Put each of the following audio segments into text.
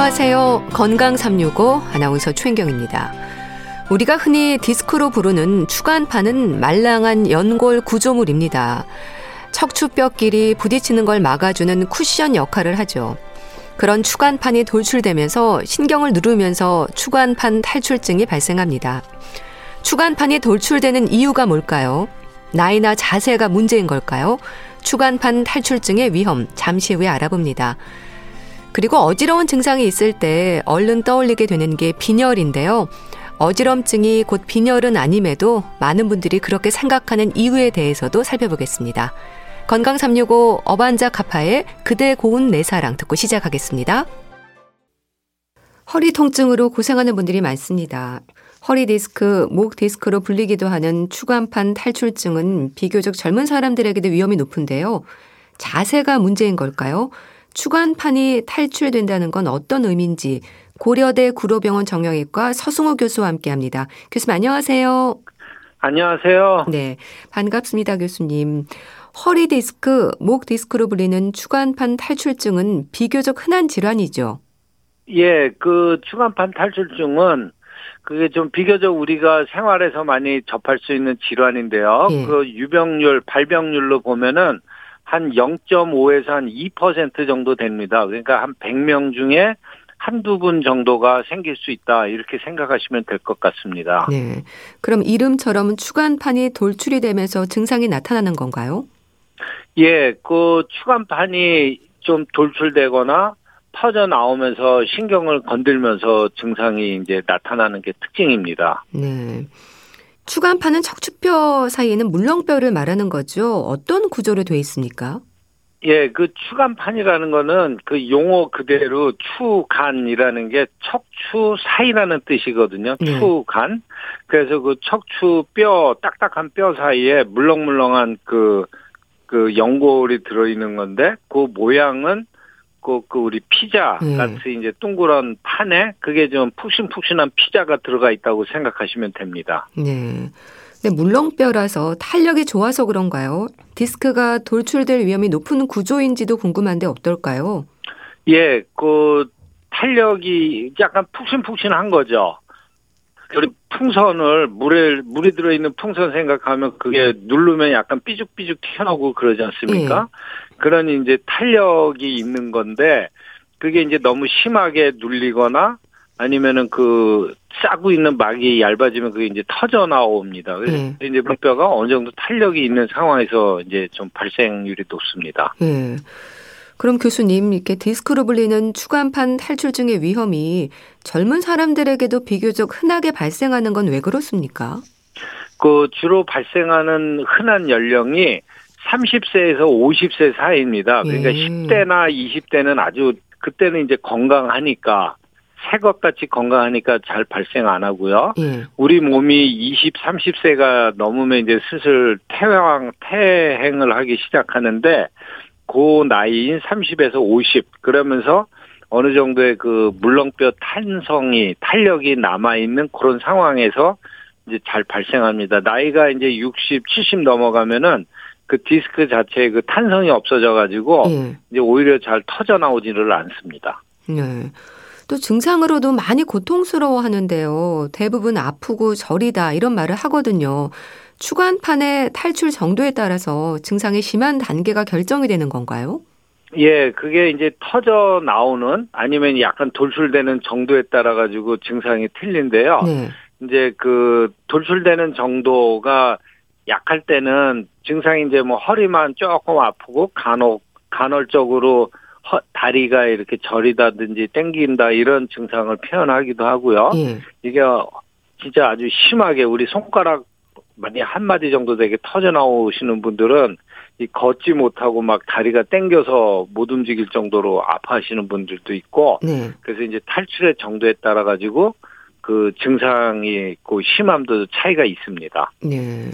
안녕하세요. 건강 365 아나운서 최인경입니다. 우리가 흔히 디스크로 부르는 추간판은 말랑한 연골 구조물입니다. 척추뼈끼리 부딪히는 걸 막아주는 쿠션 역할을 하죠. 그런 추간판이 돌출되면서 신경을 누르면서 추간판 탈출증이 발생합니다. 추간판이 돌출되는 이유가 뭘까요? 나이나 자세가 문제인 걸까요? 추간판 탈출증의 위험 잠시 후에 알아봅니다. 그리고 어지러운 증상이 있을 때 얼른 떠올리게 되는 게 빈혈인데요. 어지럼증이 곧 빈혈은 아님에도 많은 분들이 그렇게 생각하는 이유에 대해서도 살펴보겠습니다. 건강 365 어반자 카파의 그대 고운 내 사랑 듣고 시작하겠습니다. 허리 통증으로 고생하는 분들이 많습니다. 허리 디스크, 목 디스크로 불리기도 하는 추간판 탈출증은 비교적 젊은 사람들에게도 위험이 높은데요. 자세가 문제인 걸까요? 추간판이 탈출된다는 건 어떤 의미인지 고려대 구로병원 정형외과 서승호 교수와 함께합니다. 교수님 안녕하세요. 안녕하세요. 네, 반갑습니다, 교수님. 허리 디스크, 목 디스크로 불리는 추간판 탈출증은 비교적 흔한 질환이죠. 예, 그 추간판 탈출증은 그게 좀 비교적 우리가 생활에서 많이 접할 수 있는 질환인데요. 예. 그 유병률, 발병률로 보면은 한 0.5에서 한 2% 정도 됩니다. 그러니까 한 100명 중에 한두 분 정도가 생길 수 있다. 이렇게 생각하시면 될 것 같습니다. 네. 그럼 이름처럼 추간판이 돌출이 되면서 증상이 나타나는 건가요? 예, 그 추간판이 좀 돌출되거나 퍼져 나오면서 신경을 건들면서 증상이 이제 나타나는 게 특징입니다. 네. 추간판은 척추뼈 사이에는 물렁뼈를 말하는 거죠. 어떤 구조로 되어 있습니까? 예, 그 추간판이라는 거는 그 용어 그대로 추간이라는 게 척추 사이라는 뜻이거든요. 네. 추간. 그래서 그 척추 뼈, 딱딱한 뼈 사이에 물렁물렁한 그, 그 연골이 들어있는 건데, 그 모양은 그, 그 우리 피자 네. 같이 이제 둥그런 판에 그게 좀 푹신푹신한 피자가 들어가 있다고 생각하시면 됩니다. 네. 네, 물렁뼈라서 탄력이 좋아서 그런가요? 디스크가 돌출될 위험이 높은 구조인지도 궁금한데 어떨까요? 예, 그 탄력이 약간 푹신푹신한 거죠. 우리 풍선을 물에 물이 들어있는 풍선 생각하면 그게 누르면 약간 삐죽삐죽 튀어나오고 그러지 않습니까? 예. 그러니 이제 탄력이 있는 건데 그게 이제 너무 심하게 눌리거나 아니면은 그 싸고 있는 막이 얇아지면 그게 이제 터져 나옵니다. 그래서 네. 이제 물뼈가 어느 정도 탄력이 있는 상황에서 이제 좀 발생률이 높습니다. 네. 그럼 교수님 이렇게 디스크로 불리는 추간판 탈출증의 위험이 젊은 사람들에게도 비교적 흔하게 발생하는 건 왜 그렇습니까? 그 주로 발생하는 흔한 연령이 30세에서 50세 사이입니다. 그러니까 예. 10대나 20대는 아주 그때는 이제 건강하니까 새것 같이 건강하니까 잘 발생 안 하고요. 예. 우리 몸이 20, 30세가 넘으면 이제 슬슬 태왕, 태행을 하기 시작하는데 그 나이인 30에서 50 그러면서 어느 정도의 그 물렁뼈 탄성이 탄력이 남아 있는 그런 상황에서 이제 잘 발생합니다. 나이가 이제 60, 70 넘어가면은 그 디스크 자체의 그 탄성이 없어져 가지고 예. 이제 오히려 잘 터져 나오지를 않습니다. 네. 또 증상으로도 많이 고통스러워 하는데요. 대부분 아프고 저리다 이런 말을 하거든요. 추간판의 탈출 정도에 따라서 증상이 심한 단계가 결정이 되는 건가요? 예, 그게 이제 터져 나오는 아니면 약간 돌출되는 정도에 따라 가지고 증상이 틀린데요. 네. 이제 그 돌출되는 정도가 약할 때는 증상이 이제 뭐 허리만 조금 아프고 간혹 간헐적으로 허, 다리가 이렇게 저리다든지 땡긴다 이런 증상을 표현하기도 하고요. 예. 이게 진짜 아주 심하게 우리 손가락 만약 한 마디 정도 되게 터져 나오시는 분들은 이 걷지 못하고 막 다리가 땡겨서 못 움직일 정도로 아파하시는 분들도 있고 네. 그래서 이제 탈출의 정도에 따라 가지고 그 증상이 있고 심함도 차이가 있습니다. 네.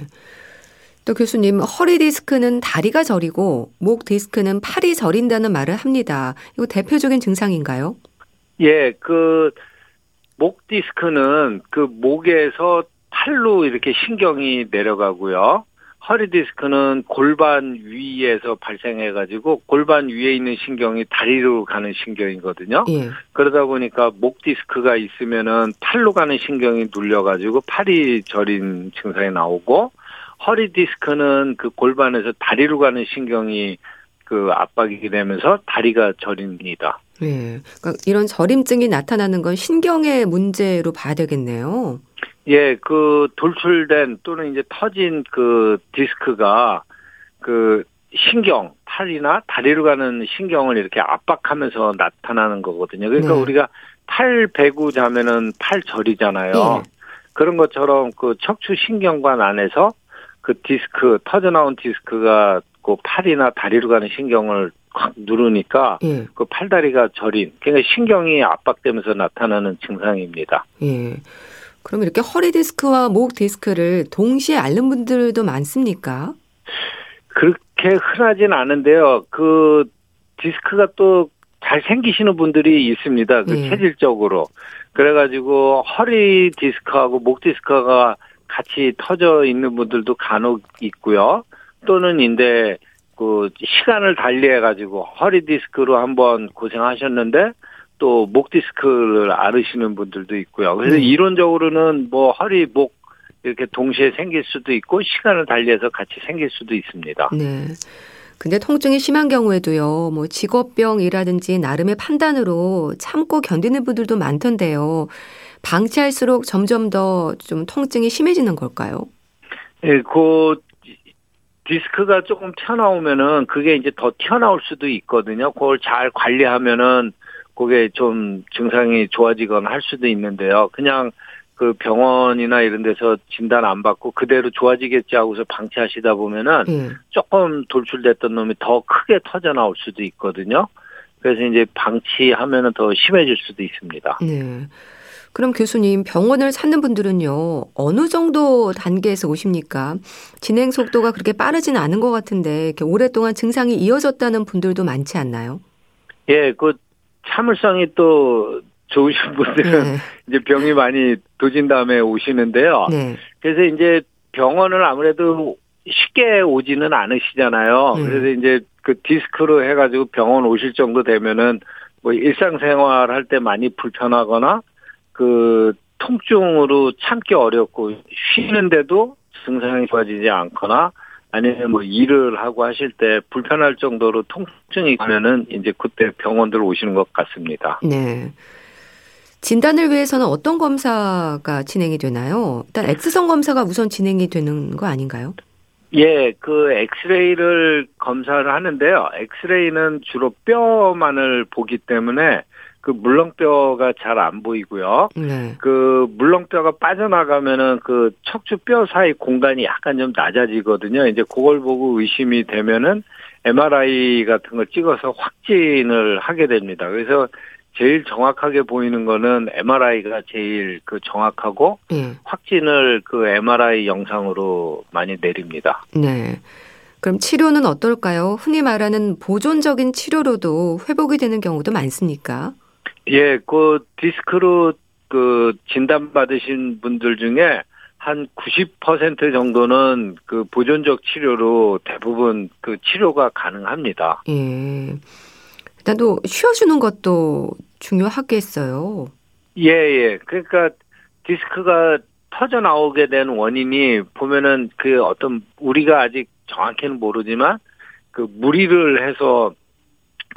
또 교수님, 허리 디스크는 다리가 저리고 목 디스크는 팔이 저린다는 말을 합니다. 이거 대표적인 증상인가요? 예, 그 목 디스크는 그 목에서 팔로 이렇게 신경이 내려가고요. 허리 디스크는 골반 위에서 발생해 가지고 골반 위에 있는 신경이 다리로 가는 신경이거든요. 예. 그러다 보니까 목 디스크가 있으면은 팔로 가는 신경이 눌려 가지고 팔이 저린 증상이 나오고 허리 디스크는 그 골반에서 다리로 가는 신경이 그 압박이 되면서 다리가 저립니다. 예. 그러니까 이런 저림증이 나타나는 건 신경의 문제로 봐야 되겠네요. 예, 그 돌출된 또는 이제 터진 그 디스크가 그 신경, 팔이나 다리로 가는 신경을 이렇게 압박하면서 나타나는 거거든요. 그러니까 네. 우리가 팔 배구 자면은 팔 절이잖아요. 네. 그런 것처럼 그 척추 신경관 안에서 그 디스크 터져 나온 디스크가 그 팔이나 다리로 가는 신경을 확 누르니까 예. 그 팔다리가 저린 그러니까 신경이 압박되면서 나타나는 증상입니다. 예. 그럼 이렇게 허리 디스크와 목 디스크를 동시에 앓는 분들도 많습니까? 그렇게 흔하진 않은데요. 그 디스크가 또 잘 생기시는 분들이 있습니다. 그 예. 체질적으로. 그래가지고 허리 디스크하고 목 디스크가 같이 터져 있는 분들도 간혹 있고요. 또는 인데 그 시간을 달리해 가지고 허리 디스크로 한번 고생하셨는데 또 목 디스크를 앓으시는 분들도 있고요. 그래서 네. 이론적으로는 뭐 허리 목 이렇게 동시에 생길 수도 있고 시간을 달리해서 같이 생길 수도 있습니다. 네. 근데 통증이 심한 경우에도요, 뭐 직업병이라든지 나름의 판단으로 참고 견디는 분들도 많던데요. 방치할수록 점점 더 좀 통증이 심해지는 걸까요? 예, 그 디스크가 조금 튀어나오면은 그게 이제 더 튀어나올 수도 있거든요. 그걸 잘 관리하면은 그게 좀 증상이 좋아지거나 할 수도 있는데요. 그냥 그 병원이나 이런 데서 진단 안 받고 그대로 좋아지겠지 하고서 방치하시다 보면은 네. 조금 돌출됐던 놈이 더 크게 터져 나올 수도 있거든요. 그래서 이제 방치하면은 더 심해질 수도 있습니다. 네. 그럼 교수님 병원을 찾는 분들은요 어느 정도 단계에서 오십니까? 진행 속도가 그렇게 빠르지는 않은 것 같은데 이렇게 오랫동안 증상이 이어졌다는 분들도 많지 않나요? 예, 그 참을성이 또 좋으신 분들은 네. 이제 병이 많이 도진 다음에 오시는데요. 네. 그래서 이제 병원을 아무래도 쉽게 오지는 않으시잖아요. 네. 그래서 이제 그 디스크로 해가지고 병원 오실 정도 되면은 뭐 일상생활 할 때 많이 불편하거나 그 통증으로 참기 어렵고 쉬는데도 증상이 좋아지지 않거나 아니면 뭐 일을 하고 하실 때 불편할 정도로 통증이 가면은 이제 그때 병원들 오시는 것 같습니다. 네. 진단을 위해서는 어떤 검사가 진행이 되나요? 일단 X선 검사가 우선 진행이 되는 거 아닌가요? 예, 그 엑스레이를 검사를 하는데요. 엑스레이는 주로 뼈만을 보기 때문에 그 물렁뼈가 잘 안 보이고요. 네. 그 물렁뼈가 빠져나가면은 그 척추뼈 사이 공간이 약간 좀 낮아지거든요. 이제 그걸 보고 의심이 되면은 MRI 같은 걸 찍어서 확진을 하게 됩니다. 그래서 제일 정확하게 보이는 거는 MRI가 제일 그 정확하고 네. 확진을 그 MRI 영상으로 많이 내립니다. 네. 그럼 치료는 어떨까요? 흔히 말하는 보존적인 치료로도 회복이 되는 경우도 많습니까? 예, 그 디스크로 그 진단 받으신 분들 중에 한 90% 정도는 그 보존적 치료로 대부분 그 치료가 가능합니다. 예. 일단 또 쉬어주는 것도 중요하겠어요. 예, 예. 그러니까 디스크가 터져 나오게 된 원인이 보면은 그 어떤 우리가 아직 정확히는 모르지만 그 무리를 해서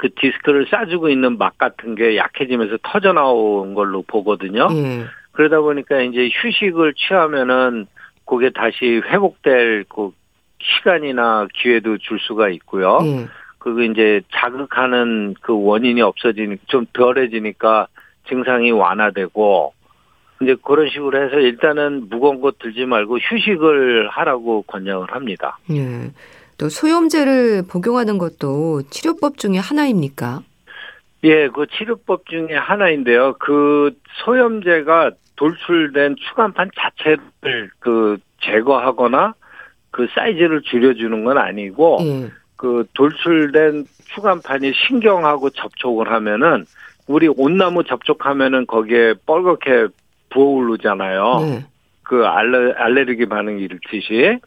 그 디스크를 싸주고 있는 막 같은 게 약해지면서 터져 나온 걸로 보거든요. 예. 그러다 보니까 이제 휴식을 취하면은 그게 다시 회복될 그 시간이나 기회도 줄 수가 있고요. 예. 그거 이제 자극하는 그 원인이 없어지니 좀 덜해지니까 증상이 완화되고 이제 그런 식으로 해서 일단은 무거운 거 들지 말고 휴식을 하라고 권장을 합니다. 예. 또 소염제를 복용하는 것도 치료법 중에 하나입니까? 예, 그 치료법 중에 하나인데요. 그 소염제가 돌출된 추간판 자체를 그 제거하거나 그 사이즈를 줄여주는 건 아니고 예. 그 돌출된 추간판이 신경하고 접촉을 하면은 우리 온나무 접촉하면은 거기에 뻘겋게 부어오르잖아요. 예. 그 알레, 알레르기 반응이 일듯이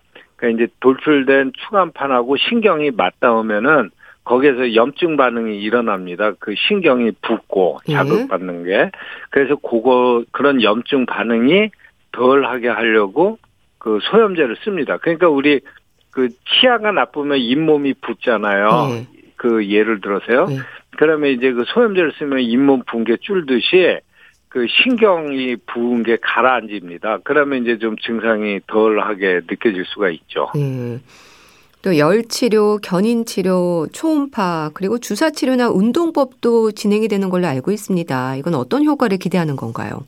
그러니까 이제 돌출된 추간판하고 신경이 맞닿으면은 거기에서 염증 반응이 일어납니다. 그 신경이 붓고 예. 자극받는 게. 그래서 그거 그런 염증 반응이 덜 하게 하려고 그 소염제를 씁니다. 그러니까 우리 그 치아가 나쁘면 잇몸이 붓잖아요. 네. 그 예를 들어서요. 네. 그러면 이제 그 소염제를 쓰면 잇몸 붕괴 줄듯이 그 신경이 부은 게 가라앉습니다. 그러면 이제 좀 증상이 덜하게 느껴질 수가 있죠. 네. 또열 치료, 견인 치료, 초음파 그리고 주사 치료나 운동법도 진행이 되는 걸로 알고 있습니다. 이건 어떤 효과를 기대하는 건가요?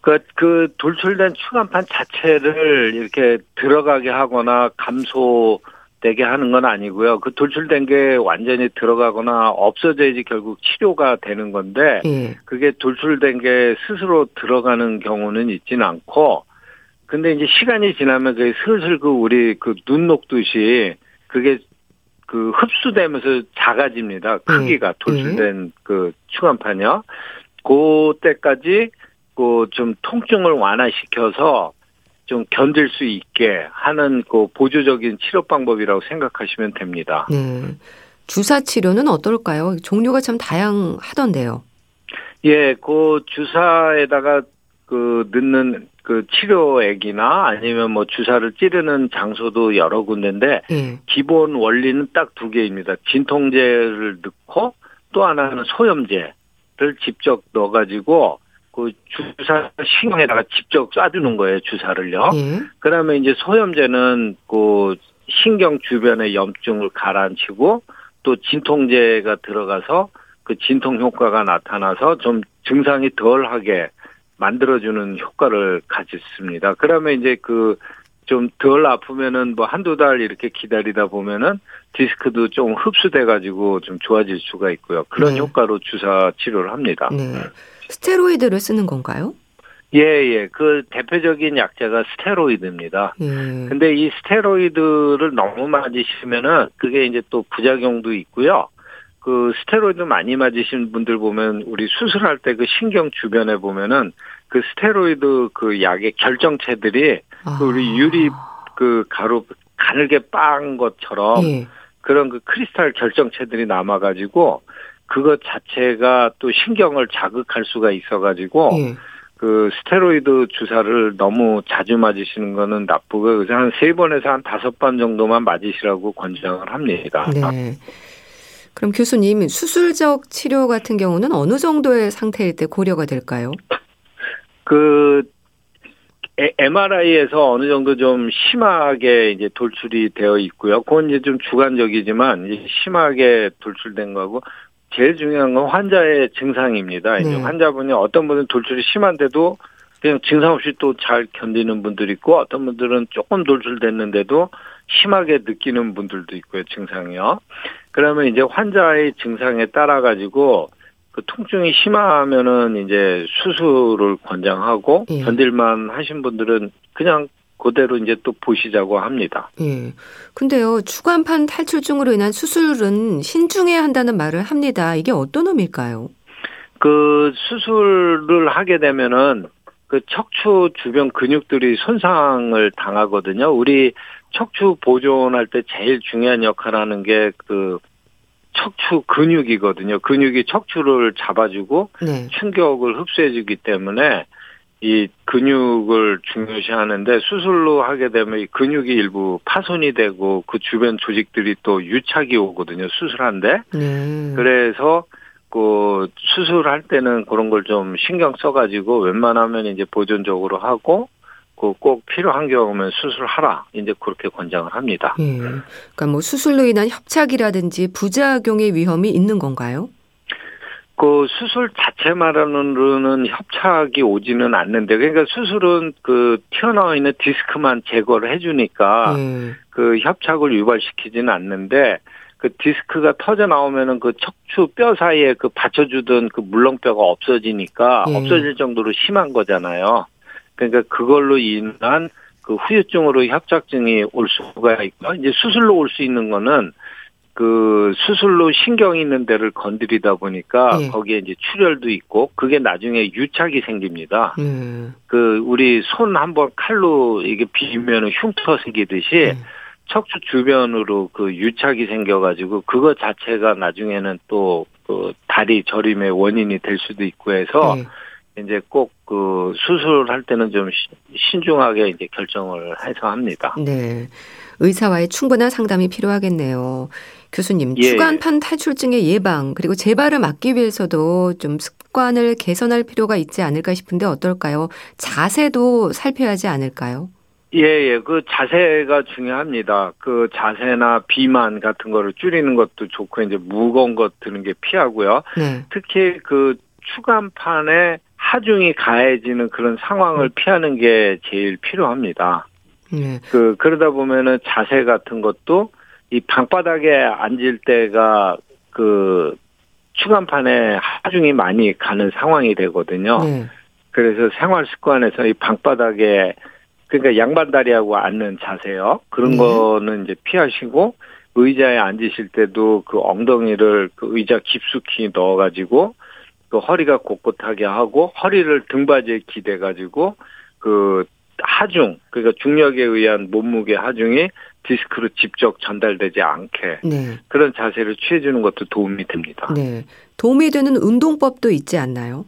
그, 그 돌출된 추간판 자체를 이렇게 들어가게 하거나 감소 되게 하는 건 아니고요. 그 돌출된 게 완전히 들어가거나 없어져야지 결국 치료가 되는 건데 예. 그게 돌출된 게 스스로 들어가는 경우는 있지는 않고 근데 이제 시간이 지나면 그 슬슬 그 우리 그 눈 녹듯이 그게 그 흡수되면서 작아집니다. 크기가 예. 돌출된 예. 그 추간판이요. 그때까지 그 좀 통증을 완화시켜서 좀 견딜 수 있게 하는 그 보조적인 치료 방법이라고 생각하시면 됩니다. 네. 주사 치료는 어떨까요? 종류가 참 다양하던데요. 예, 그 주사에다가 그 넣는 그 치료액이나 아니면 뭐 주사를 찌르는 장소도 여러 군데인데 예. 기본 원리는 딱 두 개입니다. 진통제를 넣고 또 하나는 소염제를 직접 넣어가지고 그 주사 신경에다가 직접 쏴주는 거예요 주사를요. 예. 그러면 이제 소염제는 그 신경 주변의 염증을 가라앉히고 또 진통제가 들어가서 그 진통 효과가 나타나서 좀 증상이 덜하게 만들어주는 효과를 가졌습니다. 그러면 이제 그 좀 덜 아프면은 뭐 한두 달 이렇게 기다리다 보면은 디스크도 좀 흡수돼 가지고 좀 좋아질 수가 있고요. 그런 네. 효과로 주사 치료를 합니다. 네. 스테로이드를 쓰는 건가요? 예, 예. 그 대표적인 약자가 스테로이드입니다. 음. 근데 이 스테로이드를 너무 맞으시면은 그게 이제 또 부작용도 있고요. 그 스테로이드 많이 맞으신 분들 보면 우리 수술할 때 그 신경 주변에 보면은 그 스테로이드 그 약의 결정체들이 아. 그 우리 유리 그 가루 가늘게 빤 것처럼 예. 그런 그 크리스탈 결정체들이 남아가지고 그것 자체가 또 신경을 자극할 수가 있어가지고 예. 그 스테로이드 주사를 너무 자주 맞으시는 거는 나쁘고 그래서 한 세 번에서 한 다섯 번 정도만 맞으시라고 권장을 합니다. 네. 그럼 교수님 수술적 치료 같은 경우는 어느 정도의 상태일 때 고려가 될까요? 그 MRI에서 어느 정도 좀 심하게 이제 돌출이 되어 있고요. 그건 이제 좀 주관적이지만 심하게 돌출된 거하고 제일 중요한 건 환자의 증상입니다. 이제 네. 환자분이 어떤 분은 돌출이 심한데도 그냥 증상 없이 또 잘 견디는 분들이 있고 어떤 분들은 조금 돌출됐는데도 심하게 느끼는 분들도 있고요. 증상이요. 그러면 이제 환자의 증상에 따라 가지고 그 통증이 심하면은 이제 수술을 권장하고 예. 견딜만 하신 분들은 그냥 그대로 이제 또 보시자고 합니다. 예. 근데요, 추간판 탈출증으로 인한 수술은 신중해야 한다는 말을 합니다. 이게 어떤 의미일까요? 그 수술을 하게 되면은 그 척추 주변 근육들이 손상을 당하거든요. 우리 척추 보존할 때 제일 중요한 역할을 하는 게 그 척추 근육이거든요. 근육이 척추를 잡아주고 네. 충격을 흡수해주기 때문에 이 근육을 중요시 하는데 수술로 하게 되면 이 근육이 일부 파손이 되고 그 주변 조직들이 또 유착이 오거든요. 수술한데. 네. 그래서 그 수술할 때는 그런 걸 좀 신경 써가지고 웬만하면 이제 보존적으로 하고 그꼭 필요한 경우면 수술하라 이제 그렇게 권장을 합니다. 예. 그러니까 뭐 수술로 인한 협착이라든지 부작용의 위험이 있는 건가요? 그 수술 자체만으로는 협착이 오지는 않는데 그러니까 수술은 그 튀어나와 있는 디스크만 제거를 해주니까 음. 그 협착을 유발시키지는 않는데 그 디스크가 터져 나오면은 그 척추 뼈 사이에 그 받쳐주던 그 물렁뼈가 없어지니까 음. 없어질 정도로 심한 거잖아요. 그러니까 그걸로 인한 그 후유증으로 협착증이 올 수가 있고 이제 수술로 올 수 있는 거는 그 수술로 신경 있는 데를 건드리다 보니까 네. 거기에 이제 출혈도 있고 그게 나중에 유착이 생깁니다. 네. 그 우리 손 한번 칼로 이게 비면 흉터 생기듯이 네. 척추 주변으로 그 유착이 생겨가지고 그거 자체가 나중에는 또 그 다리 저림의 원인이 될 수도 있고 해서 네. 이제 꼭 그 수술할 때는 좀 신중하게 이제 결정을 해서 합니다. 네. 의사와의 충분한 상담이 필요하겠네요. 교수님, 예. 추간판 탈출증의 예방 그리고 재발을 막기 위해서도 좀 습관을 개선할 필요가 있지 않을까 싶은데 어떨까요? 자세도 살펴야 하지 않을까요? 예, 예. 그 자세가 중요합니다. 그 자세나 비만 같은 거를 줄이는 것도 좋고 이제 무거운 것 드는 게 피하고요. 네. 특히 그 추간판에 하중이 가해지는 그런 상황을 음. 피하는 게 제일 필요합니다. 네. 그 그러다 보면은 자세 같은 것도 이 방바닥에 앉을 때가 그 추간판에 하중이 많이 가는 상황이 되거든요. 네. 그래서 생활 습관에서 이 방바닥에 그러니까 양반다리하고 앉는 자세요. 그런 네. 거는 이제 피하시고 의자에 앉으실 때도 그 엉덩이를 그 의자 깊숙이 넣어가지고 그 허리가 꼿꼿하게 하고 허리를 등받이에 기대가지고 그 하중 그러니까 중력에 의한 몸무게 하중이 디스크로 직접 전달되지 않게 네. 그런 자세를 취해주는 것도 도움이 됩니다. 네, 도움이 되는 운동법도 있지 않나요?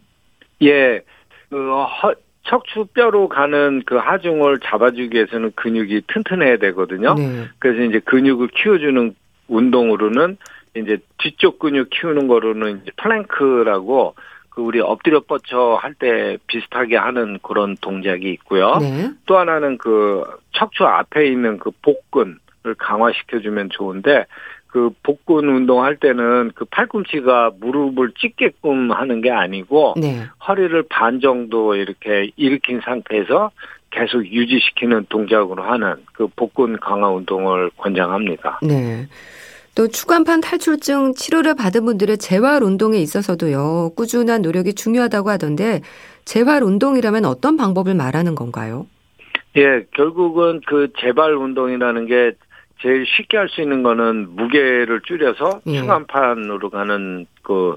예, 그 허, 척추뼈로 가는 그 하중을 잡아주기 위해서는 근육이 튼튼해야 되거든요. 네. 그래서 이제 근육을 키워주는 운동으로는 이제 뒤쪽 근육 키우는 거로는 이제 plank라고 그 우리 엎드려 뻗쳐 할 때 비슷하게 하는 그런 동작이 있고요. 네. 또 하나는 그 척추 앞에 있는 그 복근을 강화시켜주면 좋은데 그 복근 운동할 때는 그 팔꿈치가 무릎을 찍게끔 하는 게 아니고 네. 허리를 반 정도 이렇게 일으킨 상태에서 계속 유지시키는 동작으로 하는 그 복근 강화 운동을 권장합니다. 네. 또 추간판 탈출증 치료를 받은 분들의 재활 운동에 있어서도요. 꾸준한 노력이 중요하다고 하던데 재활 운동이라면 어떤 방법을 말하는 건가요? 예, 결국은 그 재발 운동이라는 게 제일 쉽게 할 수 있는 거는 무게를 줄여서 예. 충간판으로 가는 그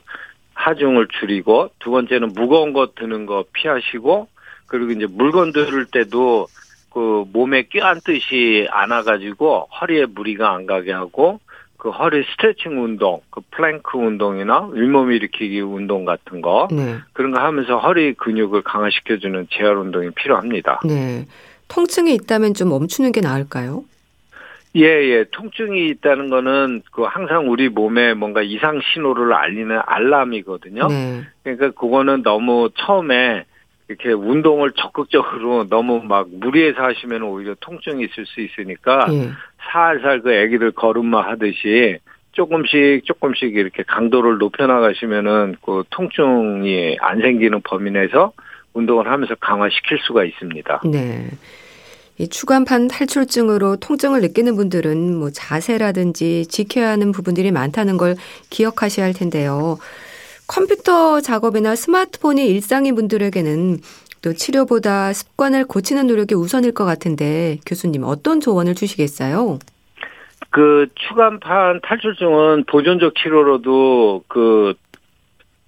하중을 줄이고 두 번째는 무거운 거 드는 거 피하시고 그리고 이제 물건 들을 때도 그 몸에 껴안듯이 안아가지고 허리에 무리가 안 가게 하고 그 허리 스트레칭 운동, 그 플랭크 운동이나 윗몸 일으키기 운동 같은 거 네. 그런 거 하면서 허리 근육을 강화시켜주는 재활 운동이 필요합니다. 네. 통증이 있다면 좀 멈추는 게 나을까요? 예, 예. 통증이 있다는 거는 그 항상 우리 몸에 뭔가 이상 신호를 알리는 알람이거든요. 네. 그러니까 그거는 너무 처음에 이렇게 운동을 적극적으로 너무 막 무리해서 하시면 오히려 통증이 있을 수 있으니까 예. 살살 그 아기들 걸음마 하듯이 조금씩 조금씩 이렇게 강도를 높여 나가시면은 그 통증이 안 생기는 범위 내에서 운동을 하면서 강화시킬 수가 있습니다. 네. 이 추간판 탈출증으로 통증을 느끼는 분들은 뭐 자세라든지 지켜야 하는 부분들이 많다는 걸 기억하셔야 할 텐데요. 컴퓨터 작업이나 스마트폰이 일상인 분들에게는 또 치료보다 습관을 고치는 노력이 우선일 것 같은데 교수님 어떤 조언을 주시겠어요? 그 추간판 탈출증은 보존적 치료로도 그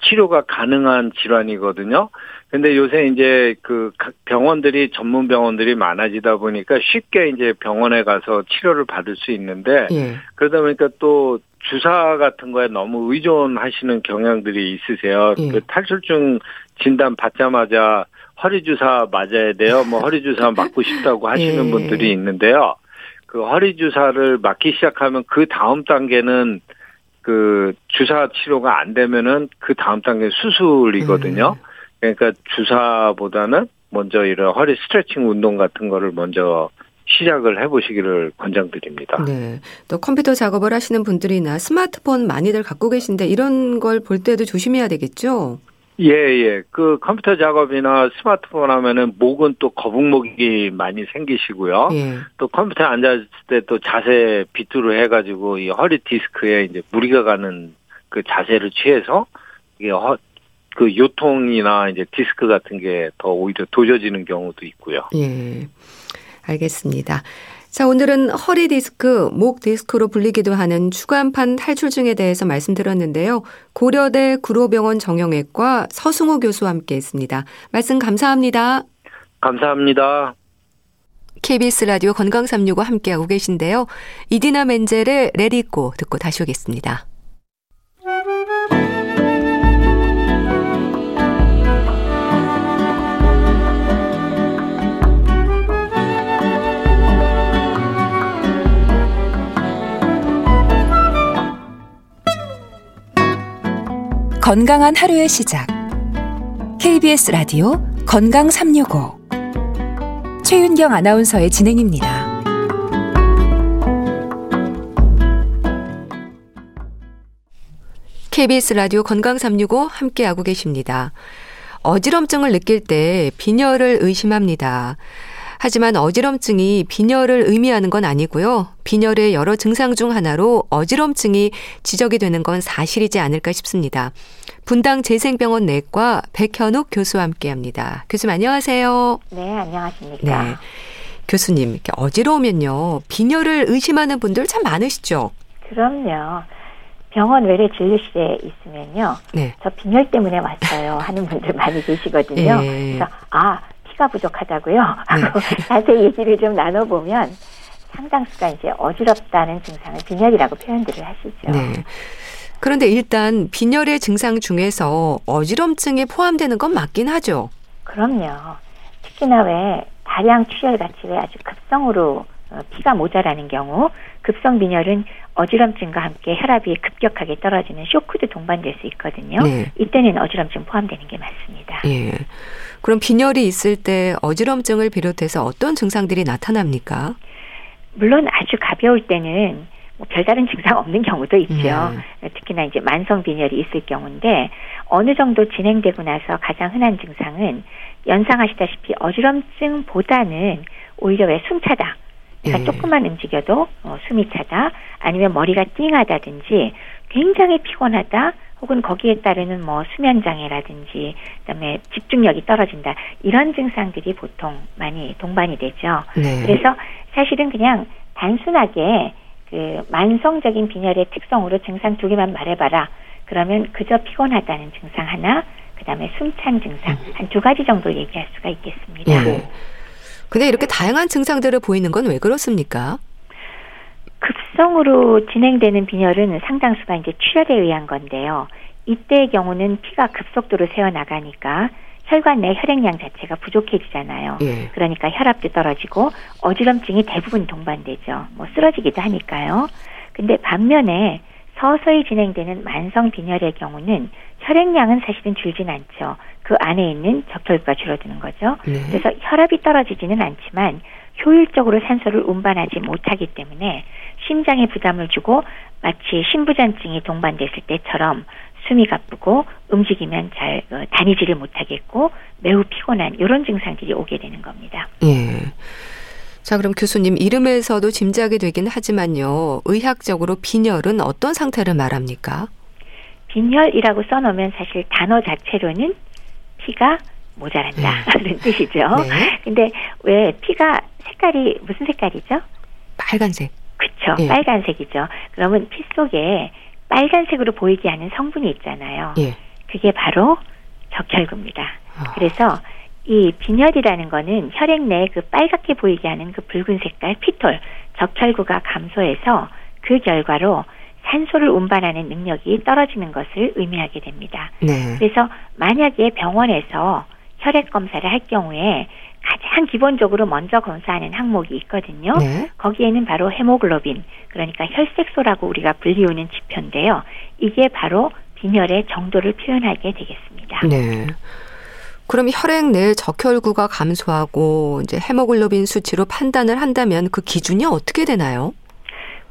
치료가 가능한 질환이거든요. 근데 요새 이제 그 병원들이 전문 병원들이 많아지다 보니까 쉽게 이제 병원에 가서 치료를 받을 수 있는데 예. 그러다 보니까 또 주사 같은 거에 너무 의존하시는 경향들이 있으세요. 예. 그 탈출증 진단 받자마자 허리 주사 맞아야 돼요. 뭐 허리 주사 맞고 싶다고 하시는 예. 분들이 있는데요. 그 허리 주사를 맞기 시작하면 그 다음 단계는 그 주사 치료가 안 되면은 그 다음 단계 수술이거든요. 음. 그러니까 주사보다는 먼저 이런 허리 스트레칭 운동 같은 거를 먼저 시작을 해보시기를 권장드립니다. 네. 또 컴퓨터 작업을 하시는 분들이나 스마트폰 많이들 갖고 계신데 이런 걸 볼 때도 조심해야 되겠죠? 예, 예. 그 컴퓨터 작업이나 스마트폰 하면은 목은 또 거북목이 많이 생기시고요. 예. 또 컴퓨터에 앉았을 때 또 자세 비투를 해가지고 이 허리 디스크에 이제 무리가 가는 그 자세를 취해서 이게 허, 그 요통이나 이제 디스크 같은 게 더 오히려 도져지는 경우도 있고요. 예. 알겠습니다. 자, 오늘은 허리 디스크, 목 디스크로 불리기도 하는 추간판 탈출증에 대해서 말씀드렸는데요. 고려대 구로병원 정형외과 서승호 교수와 함께 했습니다. 말씀 감사합니다. 감사합니다. KBS 라디오 건강 365 함께하고 계신데요. 이디나 멘젤의 레디고 듣고 다시 오겠습니다. 건강한 하루의 시작. KBS 라디오 건강 365. 최윤경 아나운서의 진행입니다. KBS 라디오 건강 365 함께하고 계십니다. 어지럼증을 느낄 때 빈혈을 의심합니다. 하지만 어지럼증이 빈혈을 의미하는 건 아니고요. 빈혈의 여러 증상 중 하나로 어지럼증이 지적이 되는 건 사실이지 않을까 싶습니다. 분당 재생병원 내과 백현욱 교수와 함께합니다. 교수님 안녕하세요. 네, 안녕하십니까. 네. 교수님, 이렇게 어지러우면요 빈혈을 의심하는 분들 참 많으시죠? 그럼요. 병원 외래 진료실에 있으면요. 네. 저 빈혈 때문에 왔어요 하는 분들 많이 계시거든요. 네. 그래서 아 피가 부족하다고요? 하고 네. 자세히 얘기를 좀 나눠 보면 상당수가 이제 어지럽다는 증상을 빈혈이라고 표현들을 하시죠. 네. 그런데 일단 빈혈의 증상 중에서 어지럼증에 포함되는 건 맞긴 하죠. 그럼요. 특히나 왜 다량 출혈 같이 왜 아주 급성으로 어, 피가 모자라는 경우 급성 빈혈은 어지럼증과 함께 혈압이 급격하게 떨어지는 쇼크도 동반될 수 있거든요. 네. 이때는 어지럼증 포함되는 게 맞습니다. 예. 그럼 빈혈이 있을 때 어지럼증을 비롯해서 어떤 증상들이 나타납니까? 물론 아주 가벼울 때는 뭐 별다른 증상 없는 경우도 있죠. 네. 특히나 이제 만성 빈혈이 있을 경우인데 어느 정도 진행되고 나서 가장 흔한 증상은 연상하시다시피 어지럼증보다는 오히려 왜 숨차다. 그러니까 예. 조금만 움직여도 어, 숨이 차다. 아니면 머리가 띵하다든지 굉장히 피곤하다. 혹은 거기에 따르는 뭐 수면 장애라든지 그다음에 집중력이 떨어진다 이런 증상들이 보통 많이 동반이 되죠. 네. 그래서 사실은 그냥 단순하게 그 만성적인 빈혈의 특성으로 증상 두 개만 말해봐라. 그러면 그저 피곤하다는 증상 하나, 그다음에 숨찬 증상 음. 한두 가지 정도 얘기할 수가 있겠습니다. 네. 근데 이렇게 다양한 증상들을 보이는 건 왜 그렇습니까? 급성으로 진행되는 빈혈은 상당수가 이제 출혈에 의한 건데요. 이때의 경우는 피가 급속도로 새어나가니까 혈관 내 혈액량 자체가 부족해지잖아요. 예. 그러니까 혈압도 떨어지고 어지럼증이 대부분 동반되죠. 뭐 쓰러지기도 하니까요. 근데 반면에 서서히 진행되는 만성 빈혈의 경우는 혈액량은 사실은 줄진 않죠. 그 안에 있는 적혈구가 줄어드는 거죠. 네. 그래서 혈압이 떨어지지는 않지만 효율적으로 산소를 운반하지 못하기 때문에 심장에 부담을 주고 마치 심부전증이 동반됐을 때처럼 숨이 가쁘고 움직이면 잘 어, 다니지를 못하겠고 매우 피곤한 이런 증상들이 오게 되는 겁니다. 예. 자, 그럼 교수님 이름에서도 짐작이 되긴 하지만요. 의학적으로 빈혈은 어떤 상태를 말합니까? 빈혈이라고 써놓으면 사실 단어 자체로는 피가 모자란다는 네. 뜻이죠. 네. 근데 왜 피가 색깔이 무슨 색깔이죠? 빨간색. 그렇죠. 네. 빨간색이죠. 그러면 피 속에 빨간색으로 보이게 하는 성분이 있잖아요. 예. 그게 바로 적혈구입니다. 어. 그래서 이 빈혈이라는 거는 혈액 내에 그 빨갛게 보이게 하는 그 붉은 색깔 피톨 적혈구가 감소해서 그 결과로 산소를 운반하는 능력이 떨어지는 것을 의미하게 됩니다. 네. 그래서 만약에 병원에서 혈액 검사를 할 경우에 가장 기본적으로 먼저 검사하는 항목이 있거든요. 네. 거기에는 바로 헤모글로빈, 그러니까 혈색소라고 우리가 불리우는 지표인데요. 이게 바로 빈혈의 정도를 표현하게 되겠습니다. 네. 그럼 혈액 내 적혈구가 감소하고 이제 헤모글로빈 수치로 판단을 한다면 그 기준이 어떻게 되나요?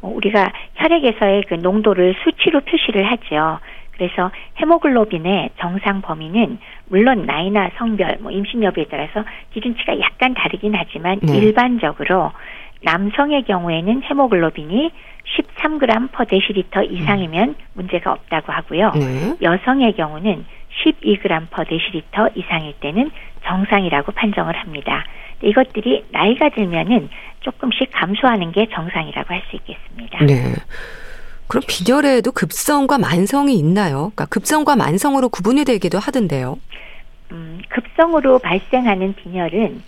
뭐 우리가 혈액에서의 그 농도를 수치로 표시를 하죠. 그래서 헤모글로빈의 정상 범위는 물론 나이나 성별, 뭐 임신 여부에 따라서 기준치가 약간 다르긴 하지만 네. 일반적으로 남성의 경우에는 헤모글로빈이 13g per 데시리터 이상이면 음. 문제가 없다고 하고요. 네. 여성의 경우는 12g per 데시리터 이상일 때는 정상이라고 판정을 합니다. 이것들이 나이가 들면은 조금씩 감소하는 게 정상이라고 할 수 있겠습니다. 네. 그럼 빈혈에도 급성과 만성이 있나요? 그러니까 급성과 만성으로 구분이 되기도 하던데요. 음, 급성으로 발생하는 빈혈은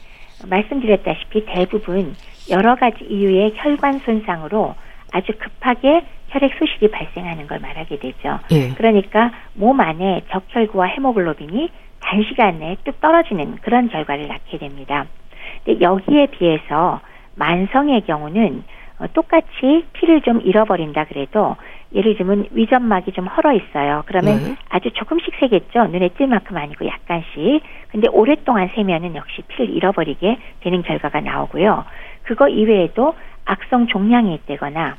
말씀드렸다시피 대부분 여러 가지 이유의 혈관 손상으로 아주 급하게 혈액 소실이 발생하는 걸 말하게 되죠. 예. 그러니까 몸 안에 적혈구와 헤모글로빈이 단시간 내에 뚝 떨어지는 그런 결과를 낳게 됩니다. 근데 여기에 비해서 만성의 경우는 어, 똑같이 피를 좀 잃어버린다 그래도 예를 들면 위점막이 좀 헐어 있어요. 그러면 네. 아주 조금씩 새겠죠. 눈에 띌 만큼 아니고 약간씩. 근데 오랫동안 세면은 역시 피를 잃어버리게 되는 결과가 나오고요. 그거 이외에도 악성 종양이 있다거나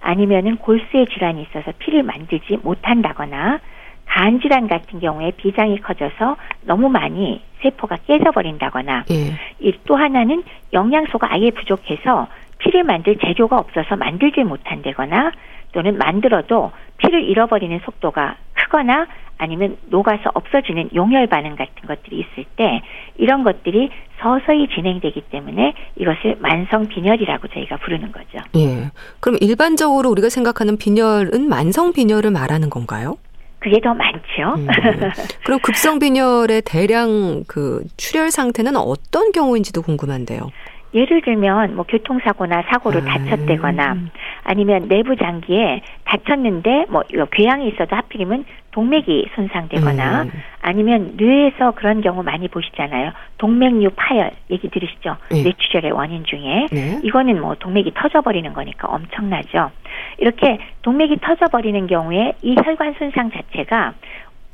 아니면은 골수의 질환이 있어서 피를 만들지 못한다거나 간 질환 같은 경우에 비장이 커져서 너무 많이 세포가 깨져버린다거나 예. 또 하나는 영양소가 아예 부족해서 피를 만들 재료가 없어서 만들지 못한다거나 또는 만들어도 피를 잃어버리는 속도가 크거나 아니면 녹아서 없어지는 용혈 반응 같은 것들이 있을 때 이런 것들이 서서히 진행되기 때문에 이것을 만성 빈혈이라고 저희가 부르는 거죠. 예. 그럼 일반적으로 우리가 생각하는 빈혈은 만성 빈혈을 말하는 건가요? 그게 더 많죠. 음. 그럼 급성 빈혈의 대량 그 출혈 상태는 어떤 경우인지도 궁금한데요. 예를 들면 뭐 교통사고나 사고로 음. 다쳤다거나 아니면 내부 장기에 다쳤는데 뭐 궤양이 있어도 하필이면 동맥이 손상되거나 음. 아니면 뇌에서 그런 경우 많이 보시잖아요. 동맥류 파열 얘기 들으시죠? 네. 뇌출혈의 원인 중에 네. 이거는 뭐 동맥이 터져버리는 거니까 엄청나죠. 이렇게 동맥이 터져버리는 경우에 이 혈관 손상 자체가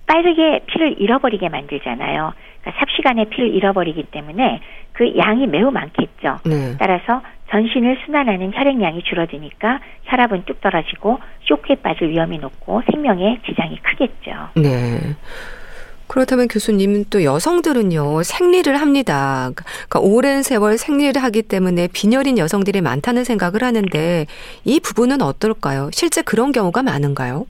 빠르게 피를 잃어버리게 만들잖아요. 그러니까 삽시간에 피를 잃어버리기 때문에 그 양이 매우 많겠죠. 네. 따라서 전신을 순환하는 혈액량이 줄어드니까 혈압은 뚝 떨어지고 쇼크에 빠질 위험이 높고 생명에 지장이 크겠죠. 네. 그렇다면 교수님은 또 여성들은요 생리를 합니다. 그러니까 오랜 세월 생리를 하기 때문에 빈혈인 여성들이 많다는 생각을 하는데 이 부분은 어떨까요? 실제 그런 경우가 많은가요?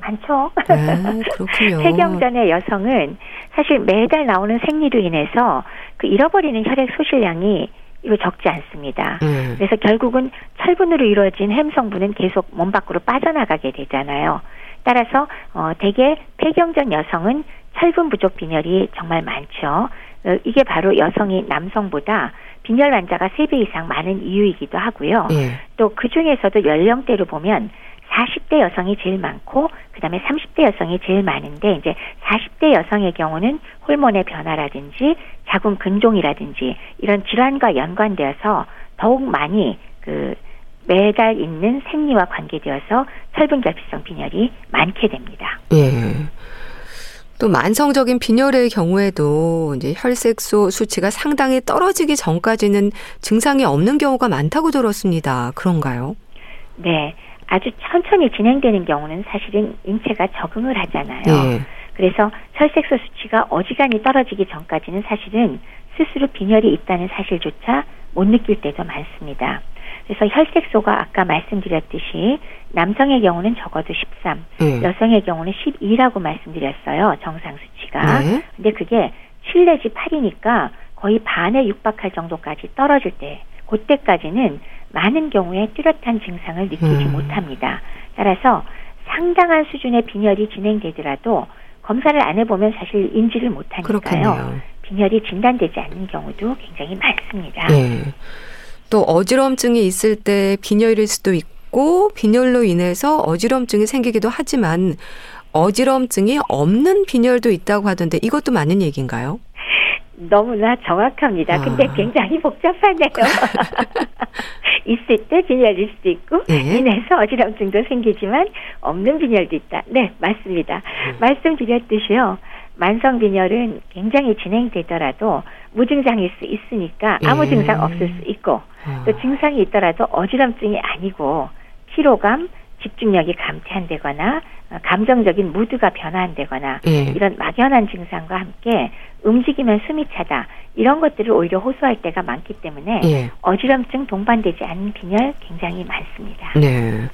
많죠. 네, 그렇군요. 폐경전의 여성은 사실 매달 나오는 생리로 인해서 그 잃어버리는 혈액 소실량이 이거 적지 않습니다. 음. 그래서 결국은 철분으로 이루어진 햄 성분은 계속 몸 밖으로 빠져나가게 되잖아요. 따라서 어 대개 폐경전 여성은 철분 부족 빈혈이 정말 많죠. 어, 이게 바로 여성이 남성보다 빈혈 환자가 3배 이상 많은 이유이기도 하고요. 예. 또그 중에서도 연령대로 보면 40대 여성이 제일 많고 그다음에 30대 여성이 제일 많은데 이제 40대 여성의 경우는 호르몬의 변화라든지 자궁 근종이라든지 이런 질환과 연관되어서 더욱 많이 그 매달 있는 생리와 관계되어서 철분결핍성 빈혈이 많게 됩니다. 예. 또 만성적인 빈혈의 경우에도 이제 혈색소 수치가 상당히 떨어지기 전까지는 증상이 없는 경우가 많다고 들었습니다. 그런가요? 네. 아주 천천히 진행되는 경우는 사실은 인체가 적응을 하잖아요. 네. 그래서 혈색소 수치가 어지간히 떨어지기 전까지는 사실은 스스로 빈혈이 있다는 사실조차 못 느낄 때도 많습니다. 그래서 혈색소가 아까 말씀드렸듯이 남성의 경우는 적어도 13, 네. 여성의 경우는 12라고 말씀드렸어요. 정상 수치가. 네. 근데 그게 7 내지 8이니까 거의 반에 육박할 정도까지 떨어질 때, 그때까지는 많은 경우에 뚜렷한 증상을 느끼지 음. 못합니다. 따라서 상당한 수준의 빈혈이 진행되더라도 검사를 안 해보면 사실 인지를 못하니까요. 그렇군요. 빈혈이 진단되지 않는 경우도 굉장히 많습니다. 네. 또 어지럼증이 있을 때 빈혈일 수도 있고 빈혈로 인해서 어지럼증이 생기기도 하지만 어지럼증이 없는 빈혈도 있다고 하던데 이것도 맞는 얘기인가요? 너무나 정확합니다. 아. 근데 굉장히 복잡하네요. 있을 때 빈혈일 수도 있고 네. 인해서 어지럼증도 생기지만 없는 빈혈도 있다. 네, 맞습니다. 음. 말씀드렸듯이요. 만성 빈혈은 굉장히 진행되더라도 무증상일 수 있으니까 아무 예. 증상 없을 수 있고 아. 또 증상이 있더라도 어지럼증이 아니고 피로감, 집중력이 감퇴한다거나 어, 감정적인 무드가 변화한다거나 예. 이런 막연한 증상과 함께 움직이면 숨이 차다 이런 것들을 오히려 호소할 때가 많기 때문에 예. 어지럼증 동반되지 않은 빈혈 굉장히 많습니다. 네.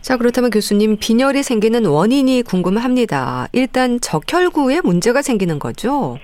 자, 그렇다면 교수님, 빈혈이 생기는 원인이 궁금합니다. 일단 적혈구에 문제가 생기는 거죠?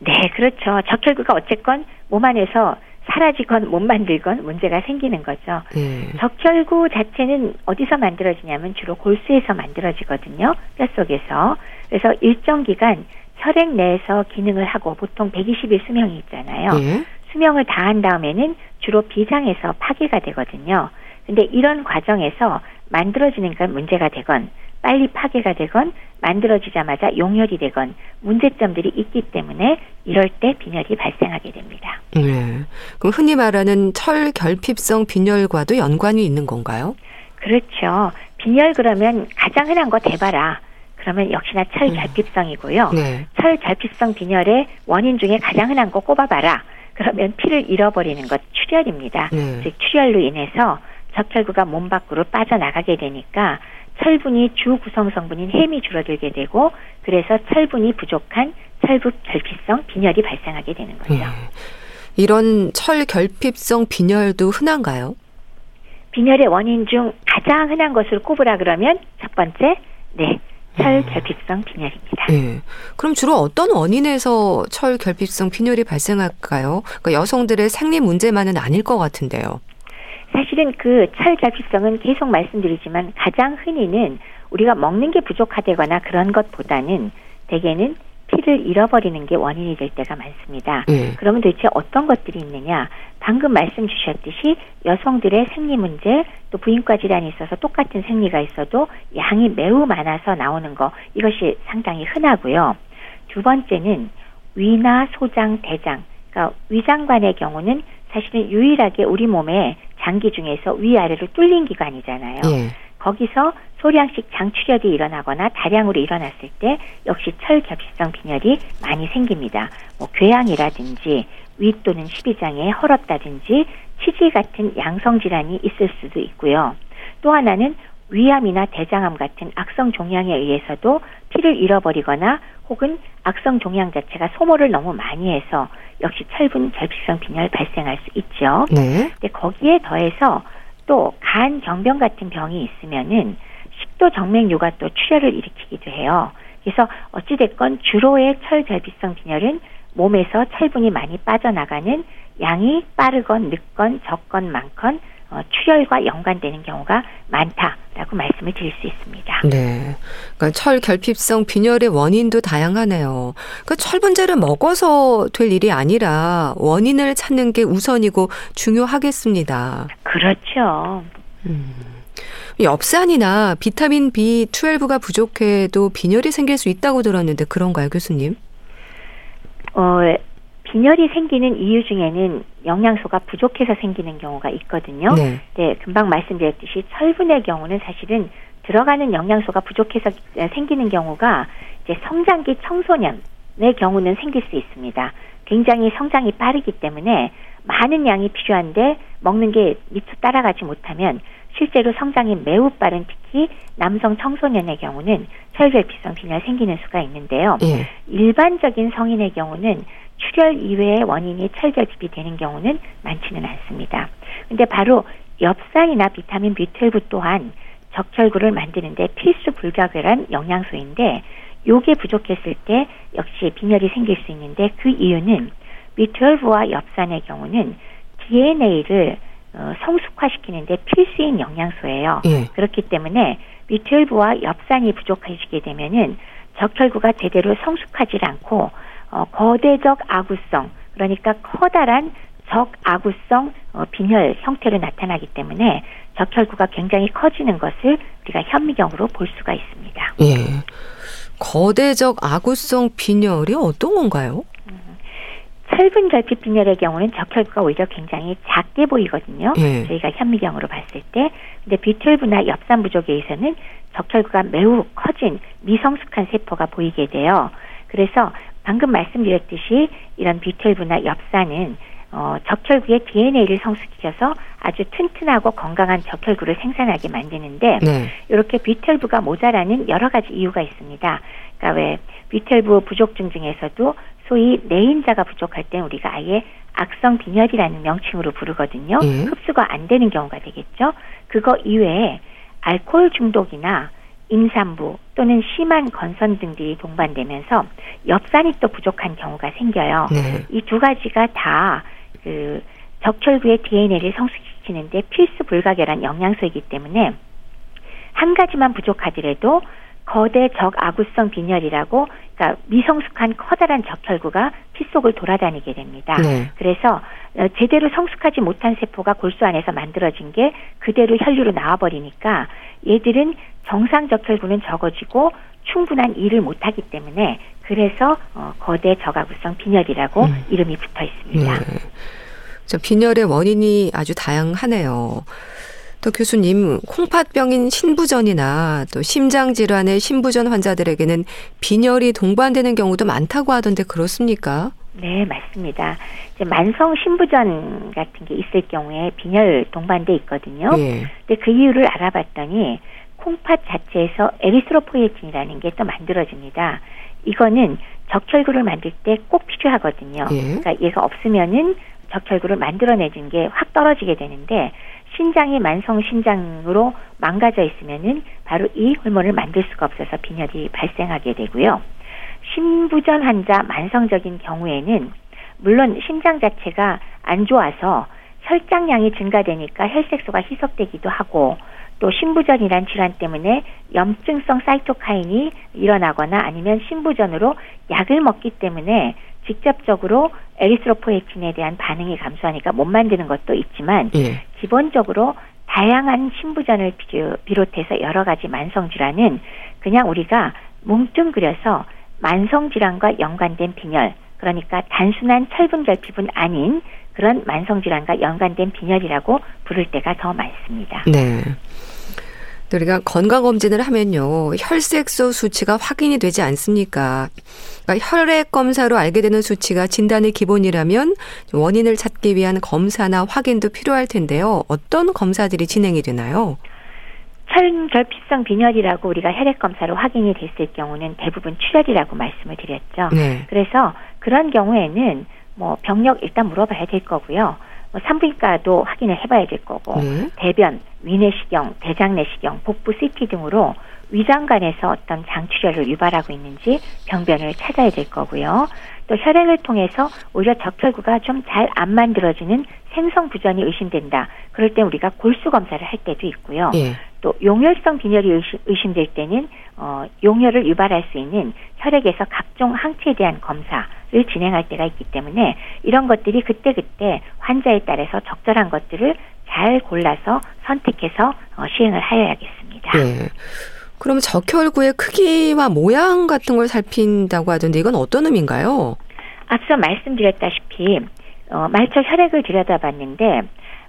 네, 그렇죠. 적혈구가 어쨌건 몸 안에서 사라지건 못 만들건 문제가 생기는 거죠. 네. 적혈구 자체는 어디서 만들어지냐면 주로 골수에서 만들어지거든요. 뼛속에서. 그래서 일정 기간 혈액 내에서 기능을 하고 보통 120일 수명이 있잖아요. 네. 수명을 다한 다음에는 주로 비장에서 파괴가 되거든요. 근데 이런 과정에서 만들어지는 건 문제가 되건 빨리 파괴가 되건 만들어지자마자 용혈이 되건 문제점들이 있기 때문에 이럴 때 빈혈이 발생하게 됩니다. 네. 그럼 흔히 말하는 철 결핍성 빈혈과도 연관이 있는 건가요? 그렇죠. 빈혈 그러면 가장 흔한 거 대봐라. 그러면 역시나 철 음. 결핍성이고요. 네. 철 결핍성 빈혈의 원인 중에 가장 흔한 거 꼽아봐라. 그러면 피를 잃어버리는 것 출혈입니다. 네. 즉 출혈로 인해서 적혈구가 몸 밖으로 빠져나가게 되니까 철분이 주 구성 성분인 햄이 줄어들게 되고 그래서 철분이 부족한 철분 결핍성 빈혈이 발생하게 되는 거죠. 네. 이런 철 결핍성 빈혈도 흔한가요? 빈혈의 원인 중 가장 흔한 것을 꼽으라 그러면 첫 번째, 네, 철 결핍성 빈혈입니다. 네. 그럼 주로 어떤 원인에서 철 결핍성 빈혈이 발생할까요? 그러니까 여성들의 생리 문제만은 아닐 것 같은데요. 사실은 그철 결핍성은 계속 말씀드리지만 가장 흔히는 우리가 먹는 게 부족하다거나 그런 것보다는 대개는 피를 잃어버리는 게 원인이 될 때가 많습니다. 네. 그러면 도대체 어떤 것들이 있느냐? 방금 말씀 주셨듯이 여성들의 생리 문제 또 부인과 질환이 있어서 똑같은 생리가 있어도 양이 매우 많아서 나오는 거 이것이 상당히 흔하고요. 두 번째는 위나 소장, 대장, 그러니까 위장관의 경우는 사실은 유일하게 우리 몸에 장기 중에서 위아래로 뚫린 기관이잖아요. 네. 거기서 소량씩 장출혈이 일어나거나 다량으로 일어났을 때 역시 철결핍성 빈혈이 많이 생깁니다. 뭐 궤양이라든지 위 또는 십이장에 헐었다든지 치질 같은 양성 질환이 있을 수도 있고요. 또 하나는 위암이나 대장암 같은 악성 종양에 의해서도 피를 잃어버리거나 혹은 악성 종양 자체가 소모를 너무 많이 해서 역시 철분 결핍성 빈혈 발생할 수 있죠. 네. 근데 거기에 더해서 또 간 경병 같은 병이 있으면은 식도 정맥류가 또 출혈을 일으키기도 해요. 그래서 어찌 됐건 주로의 철결핍성 빈혈은 몸에서 철분이 많이 빠져나가는 양이 빠르건 늦건 적건 많건 어, 출혈과 연관되는 경우가 많다라고 말씀을 드릴 수 있습니다. 네. 그러니까 철 결핍성 빈혈의 원인도 다양하네요. 그 철분제를 먹어서 될 일이 아니라 원인을 찾는 게 우선이고 중요하겠습니다. 그렇죠. 음. 엽산이나 비타민 B12가 부족해도 빈혈이 생길 수 있다고 들었는데 그런가요, 교수님? 어, 빈혈이 생기는 이유 중에는 영양소가 부족해서 생기는 경우가 있거든요. 네. 네, 금방 말씀드렸듯이 철분의 경우는 사실은 들어가는 영양소가 부족해서 생기는 경우가 이제 성장기 청소년의 경우는 생길 수 있습니다. 굉장히 성장이 빠르기 때문에 많은 양이 필요한데 먹는 게 미처 따라가지 못하면 실제로 성장이 매우 빠른 특히 남성 청소년의 경우는 철결핍성 빈혈 생기는 수가 있는데요. 예. 일반적인 성인의 경우는 출혈 이외의 원인이 철결핍이 되는 경우는 많지는 않습니다. 근데 바로 엽산이나 비타민 B12 또한 적혈구를 만드는데 필수 불가결한 영양소인데 요게 부족했을 때 역시 빈혈이 생길 수 있는데 그 이유는 B12와 엽산의 경우는 DNA를 어, 성숙화시키는데 필수인 영양소예요. 예. 그렇기 때문에 B12와 엽산이 부족해지게 되면은 적혈구가 제대로 성숙하지 않고 어, 거대적 아구성 그러니까 커다란 적아구성 어, 빈혈 형태로 나타나기 때문에 적혈구가 굉장히 커지는 것을 우리가 현미경으로 볼 수가 있습니다. 예. 거대적 아구성 빈혈이 어떤 건가요? 음, 철분 결핍 빈혈의 경우는 적혈구가 오히려 굉장히 작게 보이거든요. 예. 저희가 현미경으로 봤을 때. 근데 비철부나 엽산 부족에 의해서는 적혈구가 매우 커진 미성숙한 세포가 보이게 돼요. 그래서 방금 말씀드렸듯이 이런 비철부나 엽산은 어, 적혈구의 DNA를 성숙시켜서 아주 튼튼하고 건강한 적혈구를 생산하게 만드는데 네. 이렇게 비철부가 모자라는 여러 가지 이유가 있습니다. 그러니까 왜 비철부 부족증 중에서도 소위 내인자가 부족할 때 우리가 아예 악성 빈혈이라는 명칭으로 부르거든요. 네. 흡수가 안 되는 경우가 되겠죠. 그거 이외에 알코올 중독이나 임산부 또는 심한 건선 등들이 동반되면서 엽산이 또 부족한 경우가 생겨요. 네. 이두 가지가 다 그 적혈구의 DNA를 성숙시키는데 필수 불가결한 영양소이기 때문에 한 가지만 부족하더라도 거대 적아구성 빈혈이라고 그러니까 미성숙한 커다란 적혈구가 피 속을 돌아다니게 됩니다. 네. 그래서 어, 제대로 성숙하지 못한 세포가 골수 안에서 만들어진 게 그대로 혈류로 나와버리니까 얘들은 정상 적혈구는 적어지고 충분한 일을 못하기 때문에 그래서 어, 거대 저가구성 빈혈이라고 음. 이름이 붙어 있습니다. 네. 저 빈혈의 원인이 아주 다양하네요. 또 교수님, 콩팥병인 신부전이나 또 심장 질환의 신부전 환자들에게는 빈혈이 동반되는 경우도 많다고 하던데 그렇습니까? 네, 맞습니다. 이제 만성 신부전 같은 게 있을 경우에 빈혈 동반돼 있거든요. 예. 근데 그 이유를 알아봤더니 콩팥 자체에서 에리스로포에틴이라는 게 또 만들어집니다. 이거는 적혈구를 만들 때 꼭 필요하거든요. 예. 그러니까 얘가 없으면은 적혈구를 만들어내는 게확 떨어지게 되는데 신장이 만성 신장으로 망가져 있으면은 바로 이 호르몬을 만들 수가 없어서 빈혈이 발생하게 되고요. 신부전 환자 만성적인 경우에는 물론 신장 자체가 안 좋아서 혈장량이 증가되니까 혈색소가 희석되기도 하고 또 신부전이란 질환 때문에 염증성 사이토카인이 일어나거나 아니면 신부전으로 약을 먹기 때문에 직접적으로 에리스로포에틴에 대한 반응이 감소하니까 못 만드는 것도 있지만 예. 기본적으로 다양한 신부전을 비롯해서 여러 가지 만성 질환은 그냥 우리가 뭉뚱그려서 만성 질환과 연관된 빈혈 그러니까 단순한 철분 결핍은 아닌 그런 만성 질환과 연관된 빈혈이라고 부를 때가 더 많습니다. 네. 우리가 건강 검진을 하면요 혈색소 수치가 확인이 되지 않습니까? 그러니까 혈액 검사로 알게 되는 수치가 진단의 기본이라면 원인을 찾기 위한 검사나 확인도 필요할 텐데요. 어떤 검사들이 진행이 되나요? 혈결핍성 빈혈이라고 우리가 혈액 검사로 확인이 됐을 경우는 대부분 출혈이라고 말씀을 드렸죠. 네. 그래서 그런 경우에는 뭐 병력 일단 물어봐야 될 거고요. 뭐 산부인과도 확인을 해봐야 될 거고 네. 대변, 위내시경, 대장내시경, 복부 CT 등으로 위장관에서 어떤 장출혈을 유발하고 있는지 병변을 찾아야 될 거고요. 또 혈액을 통해서 오히려 적혈구가 좀 잘 안 만들어지는 생성 부전이 의심된다. 그럴 때 우리가 골수 검사를 할 때도 있고요. 예. 또 용혈성 빈혈이 의심, 의심 될 때는 어, 용혈을 유발할 수 있는 혈액에서 각종 항체에 대한 검사를 진행할 때가 있기 때문에 이런 것들이 그때그때 환자에 따라서 적절한 것들을 잘 골라서 선택해서 어, 시행을 하여야겠습니다. 예. 그럼 적혈구의 크기와 모양 같은 걸 살핀다고 하던데 이건 어떤 의미인가요? 앞서 말씀드렸다시피 어, 말초 혈액을 들여다봤는데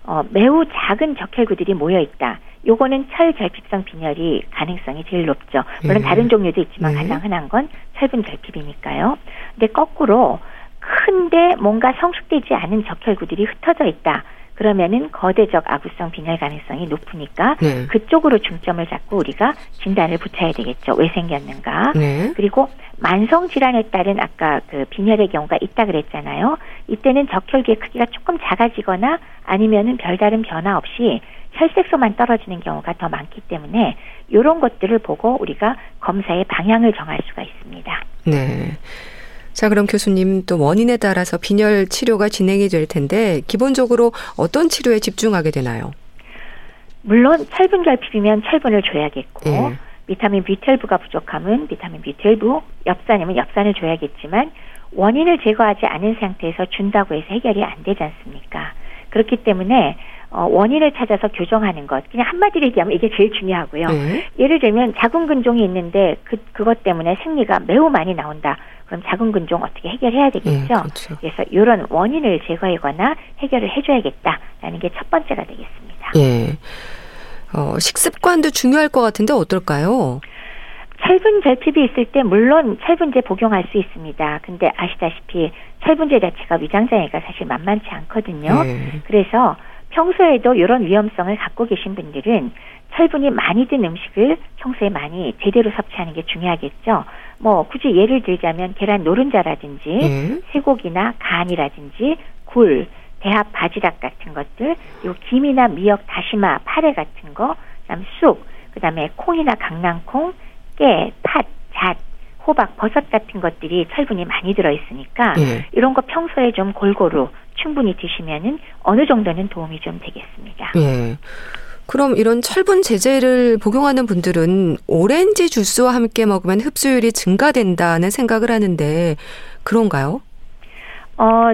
어, 매우 작은 적혈구들이 모여 있다. 요거는 철결핍성 빈혈이 가능성이 제일 높죠. 물론 네. 다른 종류도 있지만 네. 가장 흔한 건 철분 결핍이니까요. 근데 거꾸로 큰데 뭔가 성숙되지 않은 적혈구들이 흩어져 있다. 그러면은 거대적 아구성 빈혈 가능성이 높으니까 네. 그쪽으로 중점을 잡고 우리가 진단을 붙여야 되겠죠. 왜 생겼는가? 네. 그리고 만성 질환에 따른 아까 그 빈혈의 경우가 있다 그랬잖아요. 이때는 적혈기의 크기가 조금 작아지거나 아니면은 별다른 변화 없이 혈색소만 떨어지는 경우가 더 많기 때문에 이런 것들을 보고 우리가 검사의 방향을 정할 수가 있습니다. 네. 자, 그럼 교수님 또 원인에 따라서 빈혈 치료가 진행이 될 텐데 기본적으로 어떤 치료에 집중하게 되나요? 물론 철분 결핍이면 철분을 줘야겠고 네. 비타민 B12가 부족하면 비타민 B12, 엽산이면 엽산을 줘야겠지만 원인을 제거하지 않은 상태에서 준다고 해서 해결이 안 되지 않습니까? 그렇기 때문에 어, 원인을 찾아서 교정하는 것. 그냥 한마디로 얘기하면 이게 제일 중요하고요. 네. 예를 들면 자궁 근종이 있는데 그 그것 때문에 생리가 매우 많이 나온다. 그럼 자궁 근종 어떻게 해결해야 되겠죠? 네, 그렇죠. 그래서 이런 원인을 제거하거나 해결을 해줘야겠다라는 게 첫 번째가 되겠습니다. 예. 어, 식습관도 중요할 것 같은데 어떨까요? 철분 결핍이 있을 때 물론 철분제 복용할 수 있습니다. 근데 아시다시피 철분제 자체가 위장장애가 사실 만만치 않거든요. 네. 그래서 평소에도 이런 위험성을 갖고 계신 분들은 철분이 많이 든 음식을 평소에 많이 제대로 섭취하는 게 중요하겠죠. 뭐 굳이 예를 들자면 계란 노른자라든지 음. 쇠고기나 간이라든지 굴, 대합 바지락 같은 것들, 요 김이나 미역, 다시마, 파래 같은 거, 그다음 쑥, 그다음에 콩이나 강낭콩, 깨, 팥, 잣, 호박, 버섯 같은 것들이 철분이 많이 들어 있으니까 네. 이런 거 평소에 좀 골고루 충분히 드시면은 어느 정도는 도움이 좀 되겠습니다. 네. 그럼 이런 철분 제제를 복용하는 분들은 오렌지 주스와 함께 먹으면 흡수율이 증가된다는 생각을 하는데 그런가요? 어,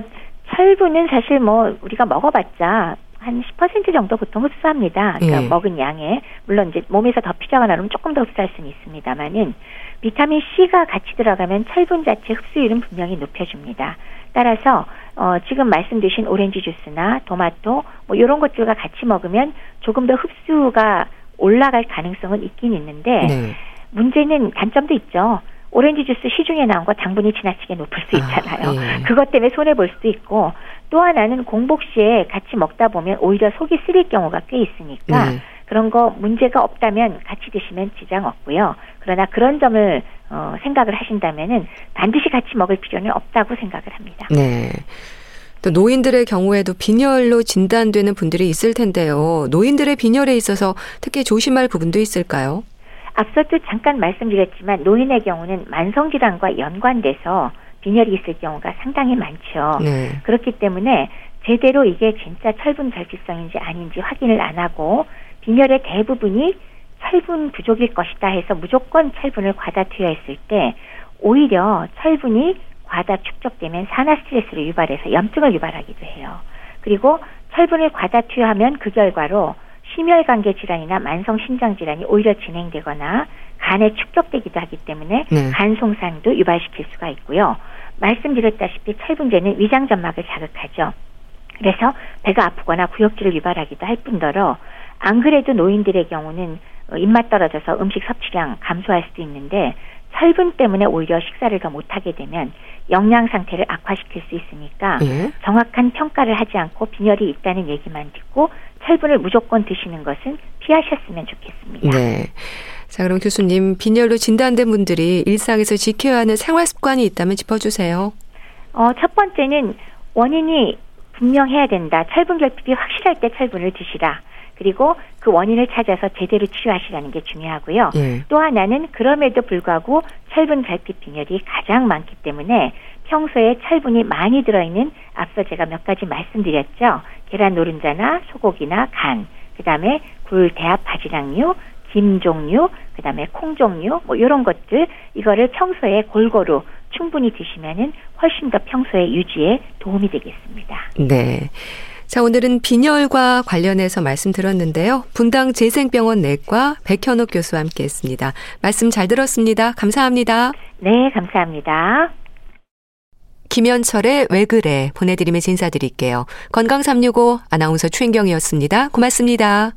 철분은 사실 뭐 우리가 먹어봤자 한 10% 정도 보통 흡수합니다. 그러니까 예. 먹은 양에 물론 이제 몸에서 더 필요가 나면 조금 더 흡수할 수는 있습니다만은 비타민 C가 같이 들어가면 철분 자체 흡수율은 분명히 높여줍니다. 따라서 어, 지금 말씀 주신 오렌지 주스나 토마토 뭐 이런 것들과 같이 먹으면 조금 더 흡수가 올라갈 가능성은 있긴 있는데 네. 문제는 단점도 있죠. 오렌지 주스 시중에 나온 거 당분이 지나치게 높을 수 아, 있잖아요. 아, 예. 그것 때문에 손해 볼 수도 있고 또 하나는 공복 시에 같이 먹다 보면 오히려 속이 쓰릴 경우가 꽤 있으니까 네. 그런 거 문제가 없다면 같이 드시면 지장 없고요. 그러나 그런 점을 어, 생각을 하신다면은 반드시 같이 먹을 필요는 없다고 생각을 합니다. 네. 또 노인들의 경우에도 빈혈로 진단되는 분들이 있을 텐데요. 노인들의 빈혈에 있어서 특히 조심할 부분도 있을까요? 앞서도 잠깐 말씀드렸지만 노인의 경우는 만성 질환과 연관돼서 빈혈이 있을 경우가 상당히 많죠. 네. 그렇기 때문에 제대로 이게 진짜 철분 결핍성인지 아닌지 확인을 안 하고 빈혈의 대부분이 철분 부족일 것이다 해서 무조건 철분을 과다 투여했을 때 오히려 철분이 과다 축적되면 산화 스트레스를 유발해서 염증을 유발하기도 해요. 그리고 철분을 과다 투여하면 그 결과로 심혈관계 질환이나 만성 신장 질환이 오히려 진행되거나 간에 축적되기도 하기 때문에 네. 간 송산도 유발시킬 수가 있고요. 말씀드렸다시피 철분제는 위장 점막을 자극하죠. 그래서 배가 아프거나 구역질을 유발하기도 할 뿐더러 안 그래도 노인들의 경우는 입맛 떨어져서 음식 섭취량 감소할 수도 있는데 철분 때문에 오히려 식사를 더 못하게 되면 영양 상태를 악화시킬 수 있으니까 예? 정확한 평가를 하지 않고 빈혈이 있다는 얘기만 듣고 철분을 무조건 드시는 것은 피하셨으면 좋겠습니다. 네. 자, 그럼 교수님, 빈혈로 진단된 분들이 일상에서 지켜야 하는 생활 습관이 있다면 짚어주세요. 어, 첫 번째는 원인이 분명해야 된다. 철분 결핍이 확실할 때 철분을 드시라. 그리고 그 원인을 찾아서 제대로 치료하시라는 게 중요하고요. 예. 또 하나는 그럼에도 불구하고 철분 결핍 빈혈이 가장 많기 때문에 평소에 철분이 많이 들어있는 앞서 제가 몇 가지 말씀드렸죠. 계란 노른자나 소고기나 간, 그 다음에 굴, 대합, 바지락류, 김 종류, 그 다음에 콩 종류, 뭐 이런 것들 이거를 평소에 골고루 충분히 드시면은 훨씬 더 평소에 유지에 도움이 되겠습니다. 네. 자, 오늘은 빈혈과 관련해서 말씀 들었는데요. 분당 재생병원 내과 백현옥 교수와 함께 했습니다. 말씀 잘 들었습니다. 감사합니다. 네, 감사합니다. 김현철의 왜 그래 보내드리면서 인사드릴게요. 건강365 아나운서 최인경이었습니다. 고맙습니다.